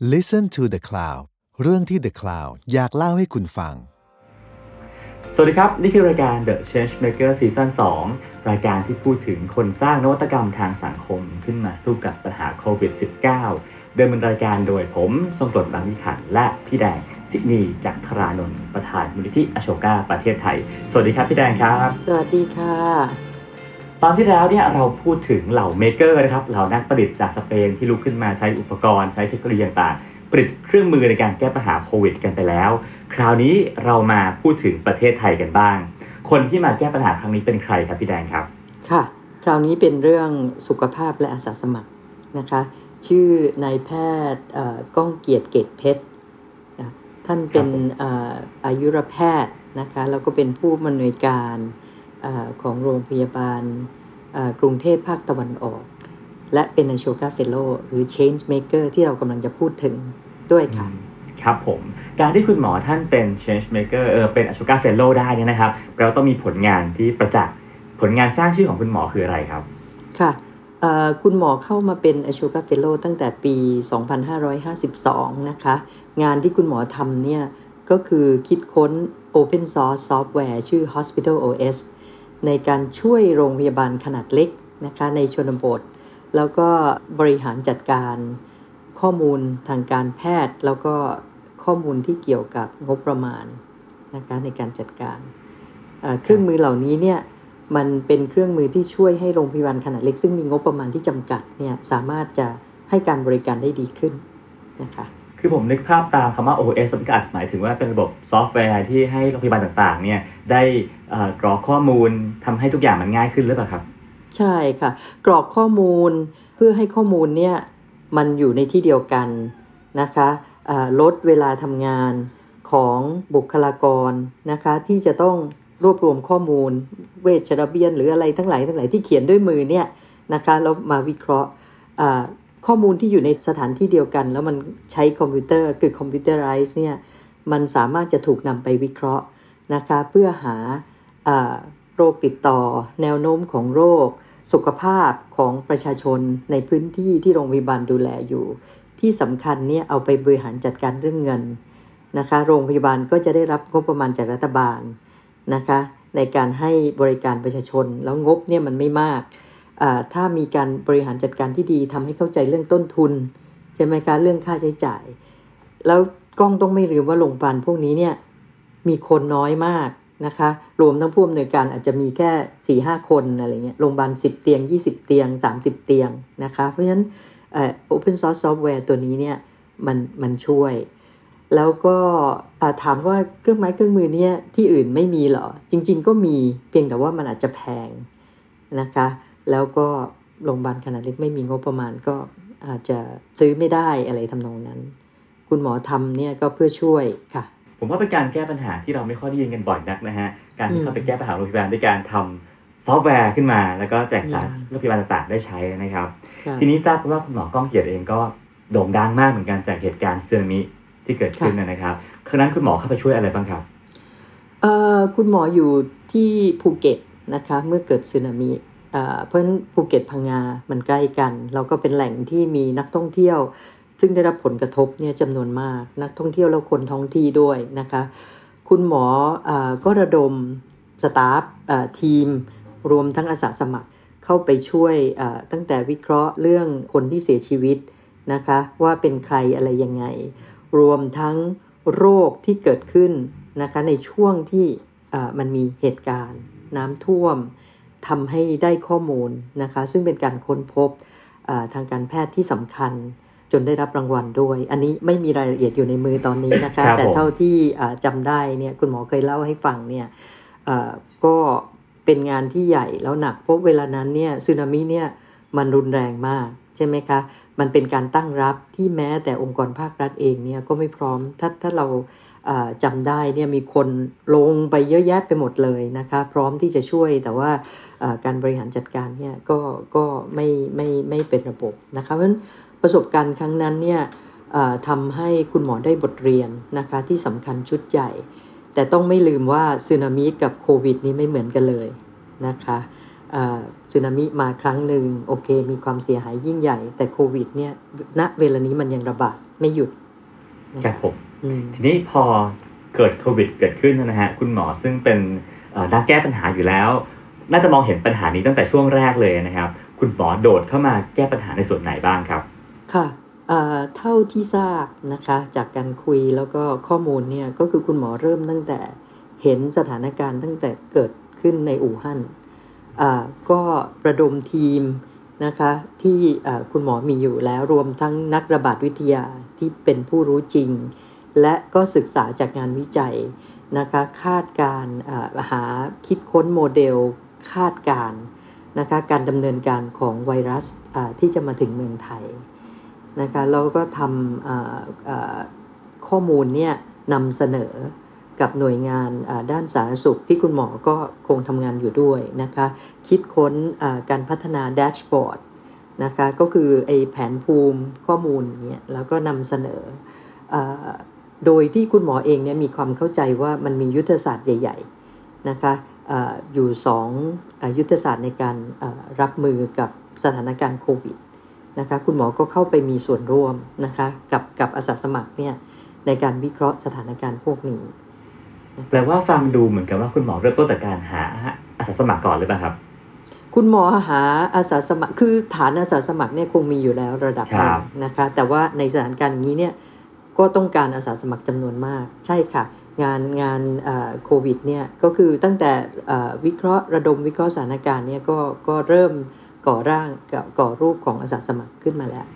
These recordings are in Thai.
Listen to the Cloud เรื่องที่ The Cloud อยากเล่าให้คุณฟัง สวัสดีครับ นี่คือรายการ The Changemaker Season 2 รายการที่พูดถึงคนสร้างนวัตกรรมทางสังคม ขึ้นมาสู้กับปัญหาโควิด -19 เดินเป็นรายการโดยผมทรงกรดบางวิขันธ์และพี่แดงสินีจักรรานนท์ประธานมูลนิธิอโชกาประเทศไทย สวัสดีครับพี่แดงครับ สวัสดีค่ะ ตอนที่แล้วเนี่ยเราพูดถึงเหล่าเมเกอร์นะครับเหล่านักประดิษฐ์จากสเปนที่ลุกขึ้นมาใช้อุปกรณ์ใช้เทคโนโลยีต่างๆผลิตเครื่องมือในการแก้ปัญหาโควิด กันไปแล้ว คราวนี้เรามาพูดถึงประเทศไทยกันบ้าง คนที่มาแก้ปัญหาครั้งนี้เป็นใครครับพี่แดงครับ ค่ะ คราวนี้เป็นเรื่องสุขภาพและอาสาสมัครนะคะ ชื่อนายแพทย์เอ่อก้องเกียรติเกตเพชรนะท่านเป็นครับผมเอ่ออายุรแพทย์นะคะ แล้วก็เป็นผู้อำนวยการเออ ของโรงพยาบาลเอ่อกรุงเทพภาคตะวันออก และเป็นอโชกาเฟลโลหรือ Change Maker ที่เรากำลังจะพูดถึงด้วยค่ะ ครับผม การที่คุณหมอท่านเป็น change maker เออเป็นอ s ชกาเฟลโลได้เนี่ยนะครับเราต้องมีผลงานที่ประจักษ์ผลงานสร้างชื่อของคุณหมอคืออะไรครับ ค่ะเอ่อคุณหมอเข้ามาเป็นอ s ชกาเฟลโลตั้งแต่ปี 2552 นะคะ งานที่คุณหมอทำเนี่ยก็คือคิดค้น Open Source Software ชื่อ Hospital OS ในการช่วยโรงพยาบาลขนาดเล็กนะคะในชนบท แล้วก็บริหารจัดการข้อมูลทางการแพทย์ แล้วก็ข้อมูลที่เกี่ยวกับงบประมาณนะคะในการจัดการเอ่อเครื่องมือเหล่านี้เนี่ยมันเป็นเครื่องมือที่ช่วยให้โรงพยาบาลขนาดเล็ก ซึ่งมีงบประมาณที่จำกัดเนี่ยสามารถจะให้การบริการได้ดีขึ้นนะคะ คือผมนึกภาพตามคำว่า OS มันก็อาจหมายถึงว่าเป็นระบบซอฟต์แวร์ที่ให้โรงพยาบาลต่างๆ เนี่ยได้กรอกข้อมูลทำให้ทุกอย่างมันง่ายขึ้นหรือเปล่าครับ ใช่ค่ะ กรอกข้อมูลเพื่อให้ข้อมูลเนี่ยมันอยู่ในที่เดียวกันนะคะลดเวลาทำงานของบุคลากรนะคะที่จะต้องรวบรวมข้อมูล เวชระเบียนหรืออะไรทั้งหลายทั้งหลายที่เขียนด้วยมือเนี่ยนะคะแล้วมาวิเคราะห์ ข้อมูลที่อยู่ในสถานที่เดียวกัน แล้วมันใช้คอมพิวเตอร์คือคอมพิวเตอร์ไรซ์เนี่ยมันสามารถจะถูกนำไปวิเคราะห์นะคะเพื่อหาอโรคติดต่อ แนวโน้มของโรค สุขภาพของประชาชนในพื้นที่ที่โรงพยาบาลดูแลอยู่ ที่สำคัญเนี่ยเอาไปบริหารจัดการเรื่องเงินนะคะโรงพยาบาลก็จะได้รับงบประมาณจากรัฐบาลนะคะในการให้บริการประชาชนแล้วงบเนี่ยมันไม่มาก ถ้ามีการบริหารจัดการที่ดีทำให้เข้าใจเรื่องต้นทุนใช่ไหมคะเรื่องค่าใช้จ่าย แล้วกล้องต้องไม่ลืมว่าโรงพยาบาลพวกนี้เนี่ยมีคนน้อยมากนะคะ รวมทั้งผู้อำนวยการอาจจะมีแค่4ี่ห้าคนอะไรเงี้ยโรงพยาบาล10 เตียง 20 เตียง 30 เตียงนะคะ เพราะฉะนั้นเอ่อ open source software ตัวนี้เนี่ยมันมันช่วย แล้วก็ถามว่าเครื่องไม้เครื่องมือเนี่ยที่อื่นไม่มีเหรอ จริง ๆ ก็มีเพียงแต่ว่ามันอาจจะแพงนะคะ แล้วก็โรงพยาบาลขนาดเล็กไม่มีงบประมาณก็อาจจะซื้อไม่ได้อะไรทำนองนั้น คุณหมอทำเนี่ยก็เพื่อช่วยค่ะ ผมว่าเป็นการแก้ปัญหาที่เราไม่ค่อยได้ยินกันบ่อยนักนะฮะ การที่อืมเข้าไปแก้ปัญหาโรงพยาบาลด้วยการทำซอฟต์แวร์ขึ้นมา แล้วก็แจกจ่ายอืมโรงพยาบาลต่างๆได้ใช้นะครับค่ะทีนี้ทราบว่าคุณหมอก้องเกียรติเองก็โด่งดังมากเหมือนกันจากเหตุการณ์สึนามิที่เกิดขึ้นนะครับ ครั้งนั้นคุณหมอเข้าไปช่วยอะไรบ้างครับเอ่อคุณหมออยู่ที่ภูเก็ตนะคะเมื่อเกิดสึนามิ เพราะฉะนั้นภูเก็ตพังงา มันใกล้กันแล้วก็เป็นแหล่งที่มีนักท่องเที่ยว ซึ่งได้รับผลกระทบเนี่ยจำนวนมาก นักท่องเที่ยวแล้วคนท้องที่ด้วยนะคะ คุณหมออก็ระดมสตาฟทีม รวมทั้งอาสาสมัครเข้าไปช่วยตั้งแต่วิเคราะห์เรื่องคนที่เสียชีวิตนะคะว่าเป็นใครอะไรยังไง รวมทั้งโรคที่เกิดขึ้นนะคะในช่วงที่มันมีเหตุการณ์ น้ำท่วม ทำให้ได้ข้อมูลนะคะซึ่งเป็นการค้นพบเอ่อทางการแพทย์ที่สำคัญจนได้รับรางวัลด้วย อันนี้ไม่มีรายละเอียดอยู่ในมือตอนนี้นะคะครับแต่ผมเท่าที่อ่าจำได้เนี่ยคุณหมอเคยเล่าให้ฟังเนี่ยเอ่อก็เป็นงานที่ใหญ่แล้วหนัก เพราะเวลานั้นเนี่ยสึนามิเนี่ยมันรุนแรงมากใช่ไหมคะ มันเป็นการตั้งรับที่แม้แต่องค์กรภาครัฐเองเนี่ยก็ไม่พร้อม ถ้าถ้าเราอ่าจำได้เนี่ยมีคนลงไปเยอะแยะไปหมดเลยนะคะ พร้อมที่จะช่วยแต่ว่าอ่า การบริหารจัดการเนี่ยก็ก็ไม่ไม่ไม่เป็นระบบนะคะเพราะฉะนั้นประสบการณ์ครั้งนั้นเนี่ยอ่าทำให้คุณหมอได้บทเรียนนะคะที่สำคัญชุดใหญ่ แต่ต้องไม่ลืมว่าสึนามิกับโควิดนี้ไม่เหมือนกันเลยนะคะอ่าสึนามิมาครั้งหนึ่งโอเค มีความเสียหายยิ่งใหญ่ แต่โควิดเนี่ยณเวลานี้มันยังระบาดไม่หยุดครับผมอืมทีนี้พอเกิดโควิดเกิดขึ้นนะฮะคุณหมอซึ่งเป็นเอ่อนักแก้ปัญหาอยู่แล้ว น่าจะมองเห็นปัญหานี้ตั้งแต่ช่วงแรกเลยนะครับ คุณหมอโดดเข้ามาแก้ปัญหาในส่วนไหนบ้างครับ ค่ะเท่าที่ทราบนะคะจากการคุยแล้วก็ข้อมูลเนี่ยก็คือคุณหมอเริ่มตั้งแต่เห็นสถานการณ์ตั้งแต่เกิดขึ้นในอู่ฮั่นก็ประดมทีมนะคะที่คุณหมอมีอยู่แล้วรวมทั้งนักระบาดวิทยาที่เป็นผู้รู้จริง และก็ศึกษาจากงานวิจัยนะคะคาดการหาคิดค้นโมเดล คาดการณ์นะคะการดำเนินการของไวรัสที่จะมาถึงเมืองไทยนะคะแล้วก็ทำข้อมูลเนี่ยนำเสนอกับหน่วยงานด้านสาธารณสุขที่คุณหมอก็คงทำงานอยู่ด้วยนะคะ คิดค้นการพัฒนาแดชบอร์ดนะคะก็คือไอแผนภูมิข้อมูลเนี่ยแล้วก็นำเสนอโดยที่คุณหมอเองเนี่ยมีความเข้าใจว่ามันมียุทธศาสตร์ใหญ่ ๆนะคะ อาอยู่สองอายุทธศาสตร์ในการอ่ารับมือกับสถานการณ์โควิดนะคะคุณหมอก็เข้าไปมีส่วนร่วมนะคะกับกับอาสาสมัครเนี่ยในการวิเคราะห์สถานการณ์พวกนี้แปลว่าฟังดูเหมือนกับว่าคุณหมอเริ่มต้นจากการหาอาสาสมัครก่อนหรือเปล่าครับ คุณหมอหาอาสาสมัครคือฐานอาสาสมัครเนี่ยคงมีอยู่แล้วระดับหนึ่ครังบนะคะ แต่ว่าในสถานการณ์อย่างนี้เนี่ยก็ต้องการอาสาสมัครจำนวนมาก ใช่ค่ะ งานงานเอ่อโควิดเนี่ยก็คือตั้งแต่เอ่อวิเคราะห์ระดมวิเคราะห์สถานการณ์เนี่ยก็ก็เริ่มก่อร่างก่อก่อรูปของอาสาสมัครขึ้นมาแล้ว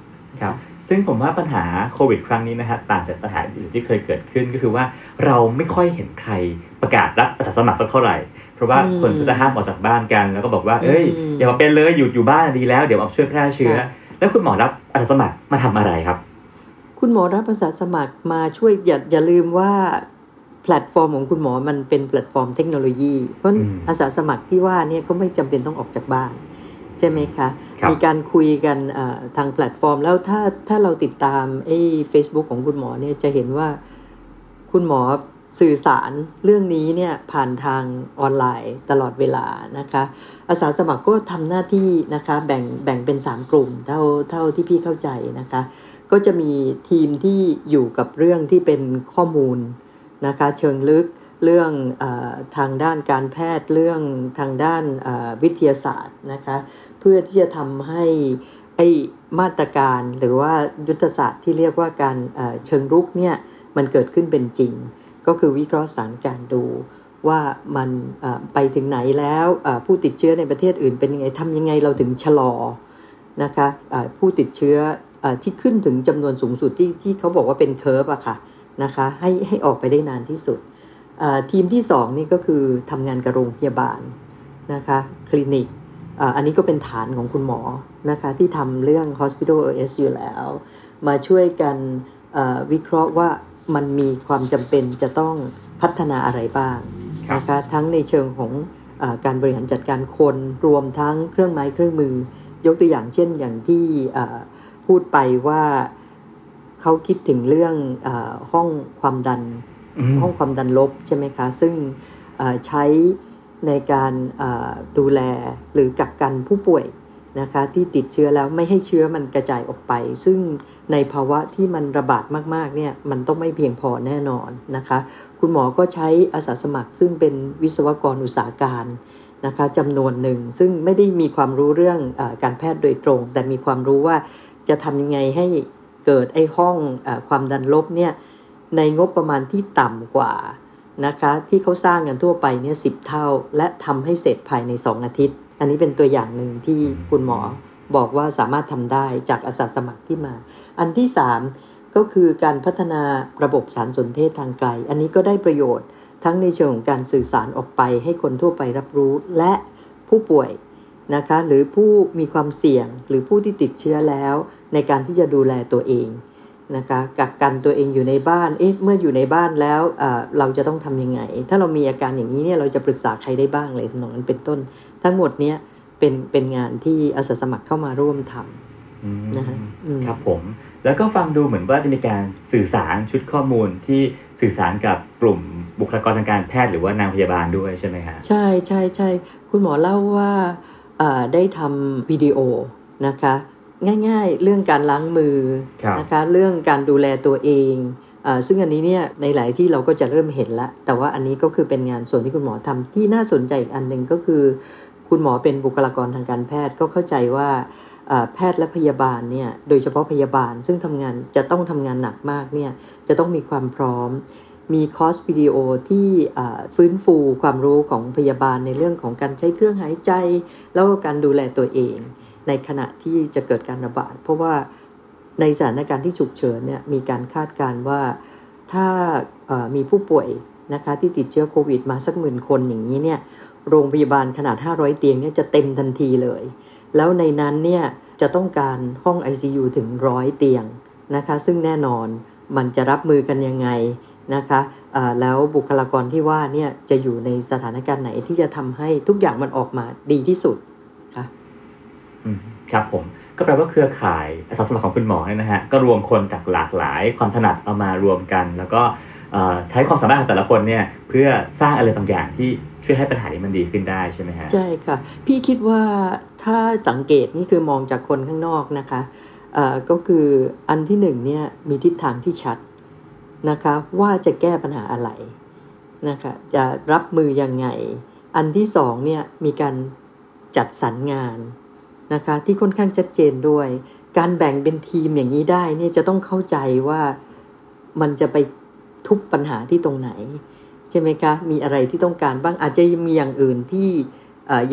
ครับซึ่งผมว่าปัญหาโควิดครั้งนี้นะฮะต่างจากปัญหาอื่นที่เคยเกิดขึ้นก็คือว่าเราไม่ค่อยเห็นใครประกาศรับอาสาสมัครสักเท่าไหร่เพราะว่าอืมคนก็จะห้ามออกจากบ้านกัน แล้วก็บอกว่าเอ้ยอืมอย่ามาเป็นเลยอยู่อยู่บ้านดีแล้วเดี๋ยวมาช่วยแพร่เชื้อค่ะแล้วคุณหมอรับอาสาสมัครมาทำอะไรครับ คุณหมอรับอาสาสมัครมาช่วยอย่าอย่าลืมว่า แพลตฟอร์มของคุณหมอมันเป็นแพลตฟอร์มเทคโนโลยี เพราะอาสาสมัครที่ว่าเนี่ยก็ไม่จำเป็นต้องออกจากบ้าน ใช่ไหมคะ มีการคุยกันทางแพลตฟอร์ม แล้วถ้าถ้าเราติดตามไอ้ Facebook ของคุณหมอเนี่ยจะเห็นว่าคุณหมอสื่อสารเรื่องนี้เนี่ยผ่านทางออนไลน์ตลอดเวลานะคะ อาสาสมัครก็ทำหน้าที่นะคะแบ่งแบ่งเป็น 3 กลุ่มเท่าเท่าที่พี่เข้าใจนะคะ ก็จะมีทีมที่อยู่กับเรื่องที่เป็นข้อมูล นะคะเชิงลึกเรื่องอทางด้านการแพทย์เรื่องทางด้านวิทยาศาสตร์นะคะเพื่อที่จะทำให้ไอมาตรการหรือว่ายุทธศาสตร์ที่เรียกว่าการเชิงรุกเนี่ยมันเกิดขึ้นเป็นจริง ก็คือวิเคราะห์สถานการณ์ดูว่ามันไปถึงไหนแล้วผู้ติดเชื้อในประเทศอื่นเป็นยังไงทำยังไงเราถึงชะลอนะคะผู้ติดเชื้อออที่ขึ้นถึงจำนวนสูงสุดที่ที่เขาบอกว่าเป็น curve อะค่ะ นะคะให้ให้ออกไปได้นานที่สุดเอ่อทีมที่สองนี่ก็คือทำงานกับโรงพยาบาลนะคะคลินิกเอ่ออันนี้ก็เป็นฐานของคุณหมอนะคะที่ทำเรื่อง hospital OS อยู่แล้ว มาช่วยกันเอ่อวิเคราะห์ว่ามันมีความจำเป็นจะต้องพัฒนาอะไรบ้างครับนะคะทั้งในเชิงของอาการบริหารจัดการคนรวมทั้งเครื่องไม้เครื่องมือ ยกตัวอย่างเช่นอย่างที่อ่าพูดไปว่า เขาคิดถึงเรื่องอาห้องความดันอืมห้องความดันลบใช่ไหมคะ ซึ่งอ่าใช้ในการอ่าดูแลหรือกักกันผู้ป่วยนะคะที่ติดเชื้อแล้วไม่ให้เชื้อมันกระจายออกไป ซึ่งในภาวะที่มันระบาดมากๆเนี่ยมันต้องไม่เพียงพอแน่นอนนะคะ คุณหมอก็ใช้อาสาสมัคร ซึ่งเป็นวิศวกรอุตสาหการนะคะจำนวนหนึ่ง ซึ่งไม่ได้มีความรู้เรื่องอาการแพทย์โดยตรง แต่มีความรู้ว่าจะทำยังไงให้ เกิดไอ้ห้องอาความดันลบเนี่ยในงบประมาณที่ต่ำกว่านะคะที่เขาสร้างกันทั่วไปเนี่ยสิเท่า และทำให้เสร็จภายใน 2 อาทิตย์ อันนี้เป็นตัวอย่างหนึ่งที่คุณหมอบอกว่าสามารถทำได้จากอาสาสมัครที่มา อันที่สามก็คือการพัฒนาระบบสารสนเทศทางไกล อันนี้ก็ได้ประโยชน์ทั้งในเชิงของการสื่อสารออกไปให้คนทั่วไปรับรู้และผู้ป่วยนะคะหรือผู้มีความเสี่ยงหรือผู้ที่ติดเชื้อแล้ว ในการที่จะดูแลตัวเองนะคะกักกันตัวเองอยู่ในบ้าน เอ๊ะ เมื่ออยู่ในบ้านแล้วเอ่อเราจะต้องทำยังไง ถ้าเรามีอาการอย่างนี้เนี่ยเราจะปรึกษาใครได้บ้างเลยทำนองนั้นเป็นต้น ทั้งหมดเนี้ยเป็นเป็นงานที่อาสาสมัครเข้ามาร่วมทำอืมนะฮะอืมครับผม แล้วก็ฟังดูเหมือนว่าจะมีการสื่อสารชุดข้อมูลที่สื่อสารกับกลุ่มบุคลากรทางการแพทย์หรือว่านางพยาบาลด้วยใช่ไหมฮะใช่ใช่ใช่คุณหมอเล่าว่าเอ่อได้ทำวิดีโอนะคะ ง่าย ๆ เรื่องการล้างมือครับนะคะเรื่องการดูแลตัวเองอาซึ่งอันนี้เนี่ยในหลายที่เราก็จะเริ่มเห็นละ แต่ว่าอันนี้ก็คือเป็นงานส่วนที่คุณหมอทำที่น่าสนใจอีกอันหนึ่งก็คือ คุณหมอเป็นบุคลากรทางการแพทย์ก็เข้าใจว่าอ่าแพทย์และพยาบาลเนี่ยโดยเฉพาะพยาบาล ซึ่งทำงานจะต้องทำงานหนักมากเนี่ยจะต้องมีความพร้อม มีคอร์สวิดีโอที่อ่าฟื้นฟูความรู้ของพยาบาลในเรื่องของการใช้เครื่องหายใจ แล้วก็การดูแลตัวเอง ในขณะที่จะเกิดการระบาด เพราะว่าในสถานการณ์ที่ฉุกเฉินเนี่ยมีการคาดการณ์ว่าถ้ามีผู้ป่วยนะคะที่ติดเชื้อโควิดมาสักหมื่นคนอย่างนี้เนี่ยโรงพยาบาลขนาด 500 เตียงเนี่ยจะเต็มทันทีเลย แล้วในนั้นเนี่ยจะต้องการห้อง ICU ถึงร้อยเตียงนะคะซึ่งแน่นอนมันจะรับมือกันยังไงนะคะแล้วบุคลากรที่ว่าเนี่ยจะอยู่ในสถานการณ์ไหนที่จะทำให้ทุกอย่างมันออกมาดีที่สุด ครับผมก็แปลว่าเครือข่ายอาสาสมัครของคุณหมอเนี่ยนะฮะก็รวมคนจากหลากหลายความถนัดเอามารวมกัน แล้วก็ใช้ความสามารถของแต่ละคนเนี่ยเพื่อสร้างอะไรบางอย่างที่ช่วยให้ปัญหานี้มันดีขึ้นได้ใช่ไหมฮะใช่ค่ะ พี่คิดว่าถ้าสังเกตนี่คือมองจากคนข้างนอกนะคะก็คืออันที่หนึ่งเนี่ยมีทิศทางที่ชัดนะคะว่าจะแก้ปัญหาอะไรนะคะจะรับมือยังไง อันที่สองเนี่ยมีการจัดสรรงาน นะคะที่ค่อนข้างชัดเจนด้วย การแบ่งเป็นทีมอย่างนี้ได้เนี่ยจะต้องเข้าใจว่ามันจะไปทุบปัญหาที่ตรงไหน ใช่ไหมคะ มีอะไรที่ต้องการบ้างอาจจะมีอย่างอื่นที่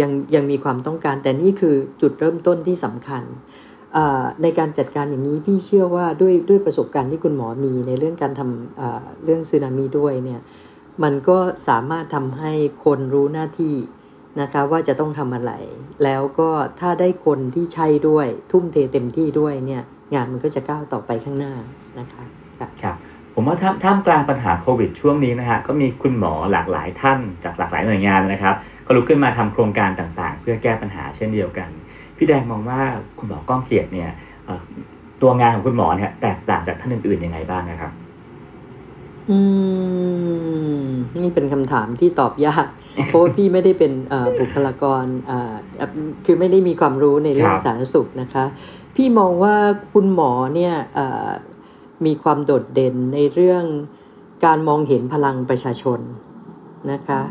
ยังยังมีความต้องการ แต่นี่คือจุดเริ่มต้นที่สำคัญ ในการจัดการอย่างนี้พี่เชื่อว่าด้วยด้วยประสบการณ์ที่คุณหมอมีในเรื่องการทำเอ่อเรื่องสึนามิด้วยเนี่ยมันก็สามารถทำให้คนรู้หน้าที่ นะคะว่าจะต้องทำอะไร แล้วก็ถ้าได้คนที่ใช่ด้วย ทุ่มเทเต็มที่ด้วยเนี่ยงานมันก็จะก้าวต่อไปข้างหน้านะคะค่ะครับผมว่าท่ามามกลางปัญหาโควิดช่วงนี้นะฮะก็มีคุณหมอหลากหลายท่านจากหลากหลายหน่วยงานนะครับ ก็ลุกขึ้นมาทำโครงการต่างๆ เพื่อแก้ปัญหาเช่นเดียวกัน พี่แดงมองว่าคุณหมอก้องเกียรติเนี่ยตัวงานของคุณหมอเนี่ยแตกต่างจากท่านอื่นๆยังไงบ้างนะครับ อืม นี่เป็นคำถามที่ตอบยาก เพราะว่าพี่ไม่ได้เป็นเอ่อบุคลากรเอ่อเอ่อคือไม่ได้มีความรู้ในเรื่อคงรับสาธารณสุขนะคะ พี่มองว่าคุณหมอเนี่ยเอ่อมีความโดดเด่นในเรื่องการมองเห็นพลังประชาชนนะคะ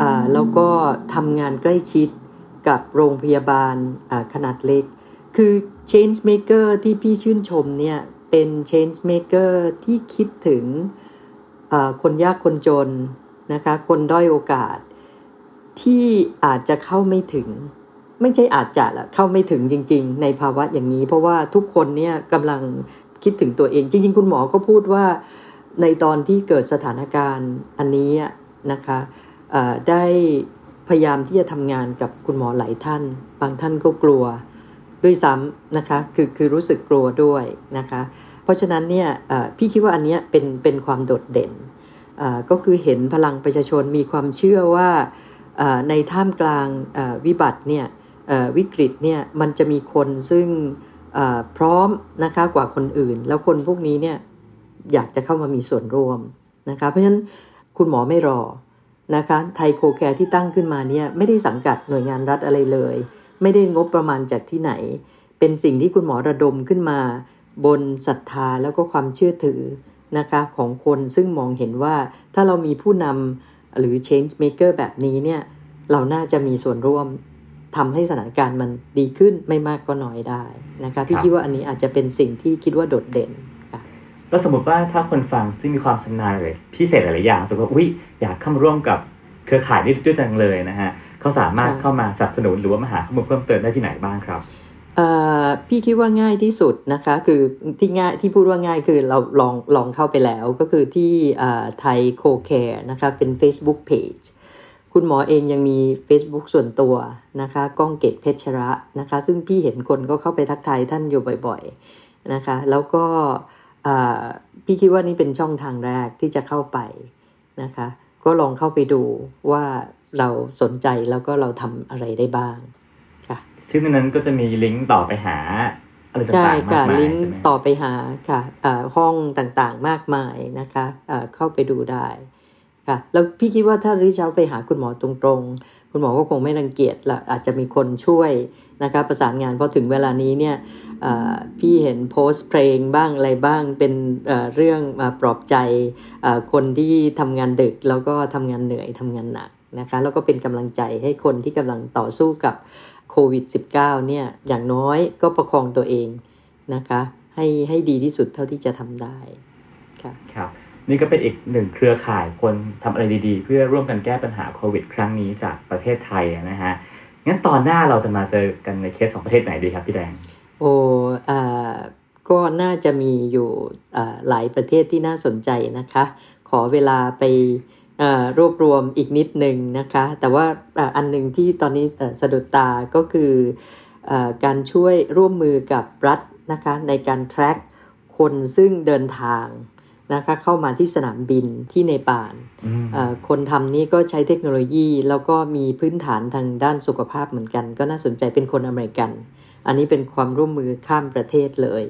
อ่าแล้วก็ทำงานใกล้ชิดกับโรงพยาบาลอ่าขนาดเล็ก คือ change maker ที่พี่ชื่นชมเนี่ย เป็น change maker ที่คิดถึงเอ่อ คนยากคนจนนะคะ คนด้อยโอกาส ที่อาจจะเข้าไม่ถึง ไม่ใช่อาจจะละเข้าไม่ถึงจริง ๆ ในภาวะอย่างนี้ เพราะว่าทุกคนเนี่ยกำลังคิดถึงตัวเอง จริง ๆ คุณหมอก็พูดว่าในตอนที่เกิดสถานการณ์อันนี้นะคะได้พยายามที่จะทำงานกับคุณหมอหลายท่าน บางท่านก็กลัวด้วยซ้ำนะคะ คือคือรู้สึกกลัวด้วยนะคะ เพราะฉะนั้นเนี่ยพี่คิดว่าอันเนี้ยเป็นเป็นความโดดเด่นก็คือเห็นพลังประชาชนมีความเชื่อว่าในท่ามกลางวิบัติเนี่ยวิกฤตเนี่ยมันจะมีคนซึ่งพร้อมนะคะกว่าคนอื่น แล้วคนพวกนี้เนี่ยอยากจะเข้ามามีส่วนร่วมนะคะเพราะฉะนั้นคุณหมอไม่รอนะคะไทยโคแคร์ที่ตั้งขึ้นมาเนี่ยไม่ได้สังกัดหน่วยงานรัฐอะไรเลย ไม่ได้งบประมาณจากที่ไหน เป็นสิ่งที่คุณหมอระดมขึ้นมา บนศรัทธาแล้วก็ความเชื่อถือนะคะของคนซึ่งมองเห็นว่าถ้าเรามีผู้นำหรือ change maker แบบนี้เนี่ยเราน่าจะมีส่วนร่วมทำให้สถานการณ์มันดีขึ้นไม่มากก็น้อยได้นะคะพี่ครับคิดว่าอันนี้อาจจะเป็นสิ่งที่คิดว่าโดดเด่นค่ะแล้วสมมติว่าถ้าคนฟังซึ่งมีความชำนาญเลยพิเศษหลายๆอย่างสมมติว่าอุ้ยอยากเข้ามาร่วมกับเครือข่ายนี้ด้วยจังเลยนะฮะเขาสามารถค่ะเข้ามาสนับสนุนหรือว่ามาหาข้อมูลเพิ่มเติมได้ที่ไหนบ้างครับเอ่อ พี่คิดว่าง่ายที่สุดนะคะ คือที่ง่ายที่พูดว่าง่ายคือเราลองลองเข้าไปแล้วก็คือที่ไทยโคแคร์นะคะเป็น Facebook Page คุณหมอเองยังมี Facebook ส่วนตัวนะคะก้องเกตเพชระนะคะ ซึ่งพี่เห็นคนก็เข้าไปทักทายท่านอยู่บ่อยๆนะคะ แล้วก็พี่คิดว่านี่เป็นช่องทางแรกที่จะเข้าไปนะคะ ก็ลองเข้าไปดูว่าเราสนใจแล้วก็เราทำอะไรได้บ้าง ซึ่งในนั้นก็จะมีลิงก์ต่อไปหาอะไรต่างๆใช่มากค่ะมายลิงก์ใช่ไหมต่อไปหาค่ะเอ่อห้องต่างๆมากมายนะคะเอ่อเข้าไปดูได้ค่ะแล้วพี่คิดว่าถ้าริชเอาไปหาคุณหมอตรงๆ คุณหมอก็คงไม่รังเกียจละอาจจะมีคนช่วยนะคะประสานงานพอถึงเวลานี้เนี่ยเอ่อพี่เห็นโพสต์เพลงบ้างอะไรบ้างเป็นเอ่อเรื่องมาปลอบใจเอ่อคนที่ทำงานดึกแล้วก็ทำงานเหนื่อยทำงานหนักนะคะแล้วก็เป็นกำลังใจให้คนที่กำลังต่อสู้กับ โควิด -19 เนี่ยอย่างน้อยก็ประคองตัวเองนะคะให้ให้ดีที่สุดเท่าที่จะทำได้ค่ะครับนี่ก็เป็นอีกหนึ่งเครือข่ายคนทำอะไรดีๆ เพื่อร่วมกันแก้ปัญหาโควิด ครั้งนี้จากประเทศไทยนะฮะงั้นตอนหน้าเราจะมาเจอกันในเคสของประเทศไหนดีครับพี่แดง โอ้อ่าก็น่าจะมีอยู่อ่าหลายประเทศที่น่าสนใจนะคะ ขอเวลาไปอ่า รวบรวมอีกนิดหนึ่งนะคะ แต่ว่าอ่าอันหนึ่งที่ตอนนี้เอ่อสะดุดตาก็คืออาการช่วยร่วมมือกับรัฐนะคะในการ track คนซึ่งเดินทางนะคะเข้ามาที่สนามบินที่เนปาลอืมเอ่อคนทำนี่ก็ใช้เทคโนโลยีแล้วก็มีพื้นฐานทางด้านสุขภาพเหมือนกัน ก็น่าสนใจเป็นคนอเมริกัน อันนี้เป็นความร่วมมือข้ามประเทศเลย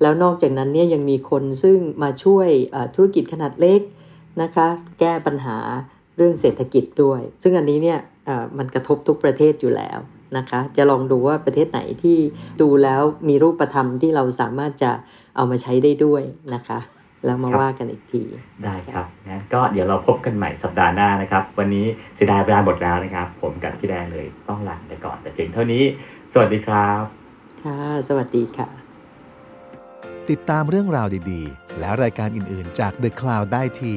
แล้วนอกจากนั้นเนี่ยยังมีคนซึ่งมาช่วยเอ่อธุรกิจขนาดเล็ก นะคะ แก้ปัญหาเรื่องเศรษฐกิจด้วย ซึ่งอันนี้เนี่ยเอ่อมันกระทบทุกประเทศอยู่แล้วนะคะ จะลองดูว่าประเทศไหนที่ดูแล้วมีรูปธรรมที่เราสามารถจะเอามาใช้ได้ด้วยนะคะแล้วมาว่ากันอีกที ได้ครับงั้นก็เดี๋ยวเราพบกันใหม่สัปดาห์หน้านะครับ วันนี้เสียดายเวลาหมดแล้วนะครับ ผมกับพี่แดงเลยต้องลาไปก่อนแต่เพียงเท่านี้ สวัสดีครับ ค่ะ สวัสดีค่ะ ติดตามเรื่องราวดีๆ และรายการอื่นๆจาก The Cloud ได้ที่